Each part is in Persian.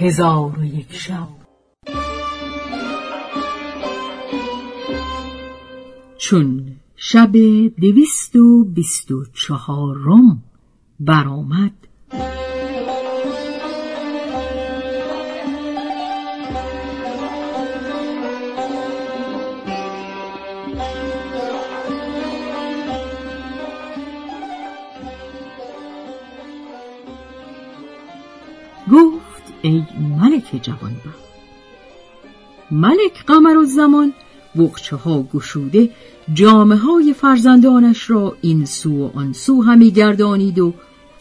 هزار و یک شب. چون شب دویست و بیست و چهارم برآمد گفت ای ملک جوانبخت ملک قمر و زمان ها گشوده جامعه های فرزندانش را این سو و آن سو همی گردانید و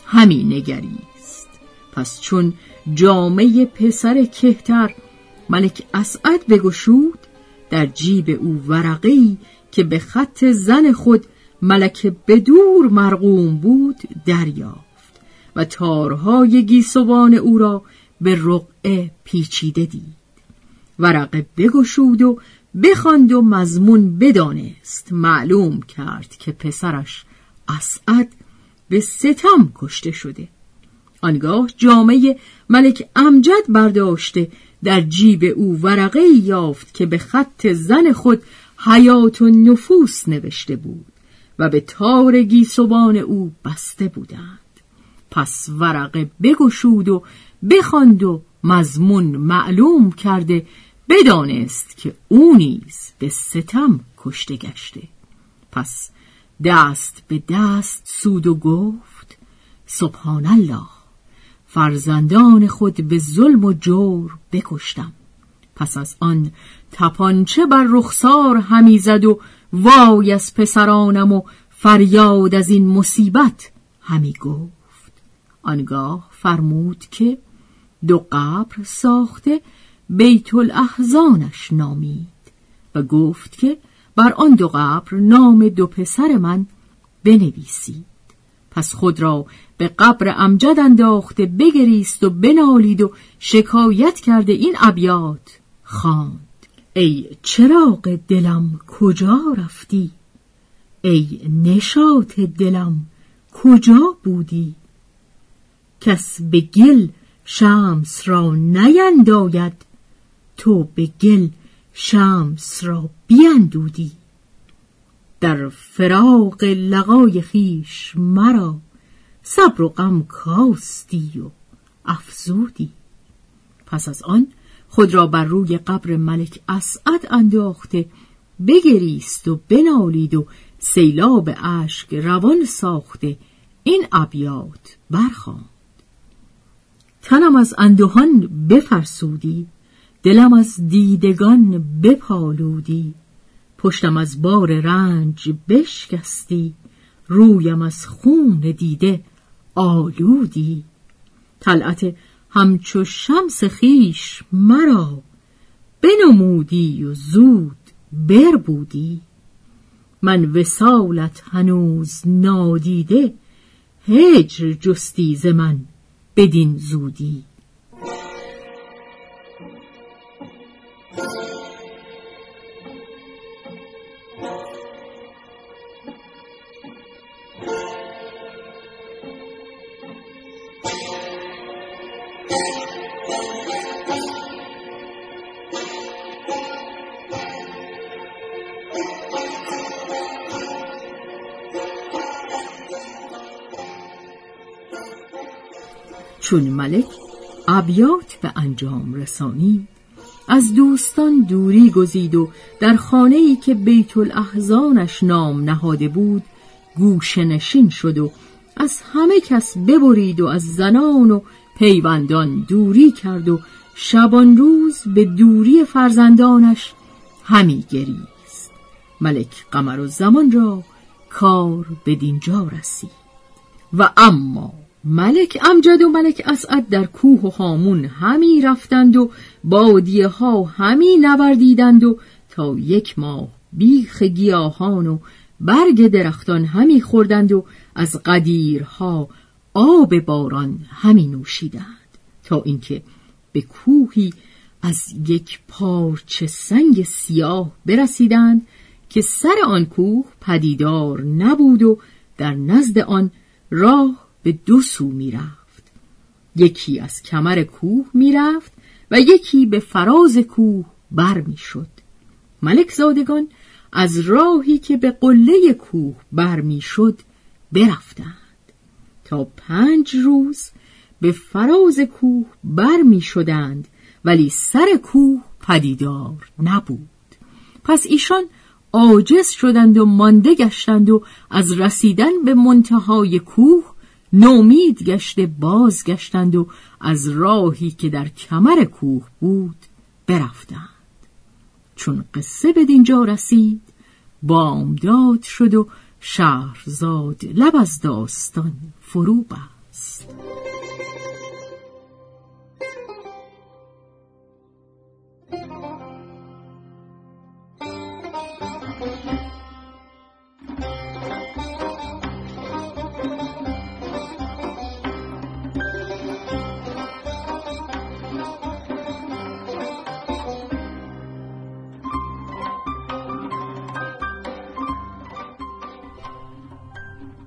همی نگریست. پس چون جامعه پسر کهتر ملک اسعد بگشود در جیب او ورقی که به خط زن خود ملک بدور مرقوم بود دریافت و تارهای گیسوان او را به رقعه پیچیده دید. ورقه بگشود و بخواند و مضمون بدانست. معلوم کرد که پسرش اسعد به ستم کشته شده. آنگاه جامعه ملک امجد برداشته در جیب او ورقه یافت که به خط زن خود حیات و نفوس نوشته بود و به تار گیسوان او بسته بودند. پس ورقه بگشود و بخواند و مضمون معلوم کرده بدانست که او نیز به ستم کشته گشته. پس دست به دست سود و گفت سبحان الله فرزندان خود به ظلم و جور بکشتم. پس از آن تپانچه بر رخسار همی زد و وای از پسرانم و فریاد از این مصیبت همی گفت. آنگاه فرمود که دو قبر ساخته بیت الاحزانش نامید و گفت که بر آن دو قبر نام دو پسر من بنویسید. پس خود را به قبر امجد انداخته بگریست و بنالید و شکایت کرده این ابیات خواند. ای چراغ دلم کجا رفتی؟ ای نشاط دلم کجا بودی؟ کس به گل شمس را نینداید. تو به گل شمس را بیندودی. در فراق لقای خیش مرا صبر و غم کاستی و افزودی. پس از آن خود را بر روی قبر ملک اسعد انداخته بگریست و بنالید و سیلاب اشک روان ساخته این ابیات برخواند. تنم از اندوهان بفرسودی دلم از دیدگان بپالودی. پشتم از بار رنج بشکستی رویم از خون دیده آلودی. طلعت همچو شمس خیش مرا بنمودی و زود بربودی. من وسالت هنوز نادیده هجر جستی ز من بدین زودی. چون ملک ابیات به انجام رسانی. از دوستان دوری گزید و در خانه ای که بیت الاحزانش نام نهاده بود گوشه نشین شد و از همه کس ببرید و از زنان و پیوندان دوری کرد و شبان روز به دوری فرزندانش همی گریست. ملک قمر و زمان را کار به دینجا رسید. و اما ملک امجد و ملک اسعد در کوه و هامون همی رفتند و بادیه ها همی نوردیدند و تا یک ماه بیخ گیاهان و برگ درختان همی خوردند و از قدیرها آب باران همی نوشیدند. تا اینکه به کوهی از یک پارچه سنگ سیاه برسیدند که سر آن کوه پدیدار نبود و در نزد آن راه به دو سو می رفت یکی از کمر کوه می‌رفت و یکی به فراز کوه بر می‌شد ملک زادگان از راهی که به قله کوه بر می‌شد برفتند. تا پنج روز به فراز کوه بر می شدند ولی سر کوه پدیدار نبود. پس ایشان عاجز شدند و مانده گشتند و از رسیدن به منتهای کوه نومید گشته بازگشتند و از راهی که در کمر کوه بود برفتند. چون قصه به دینجا رسید بامداد شد و شهرزاد لب از داستان فرو بست.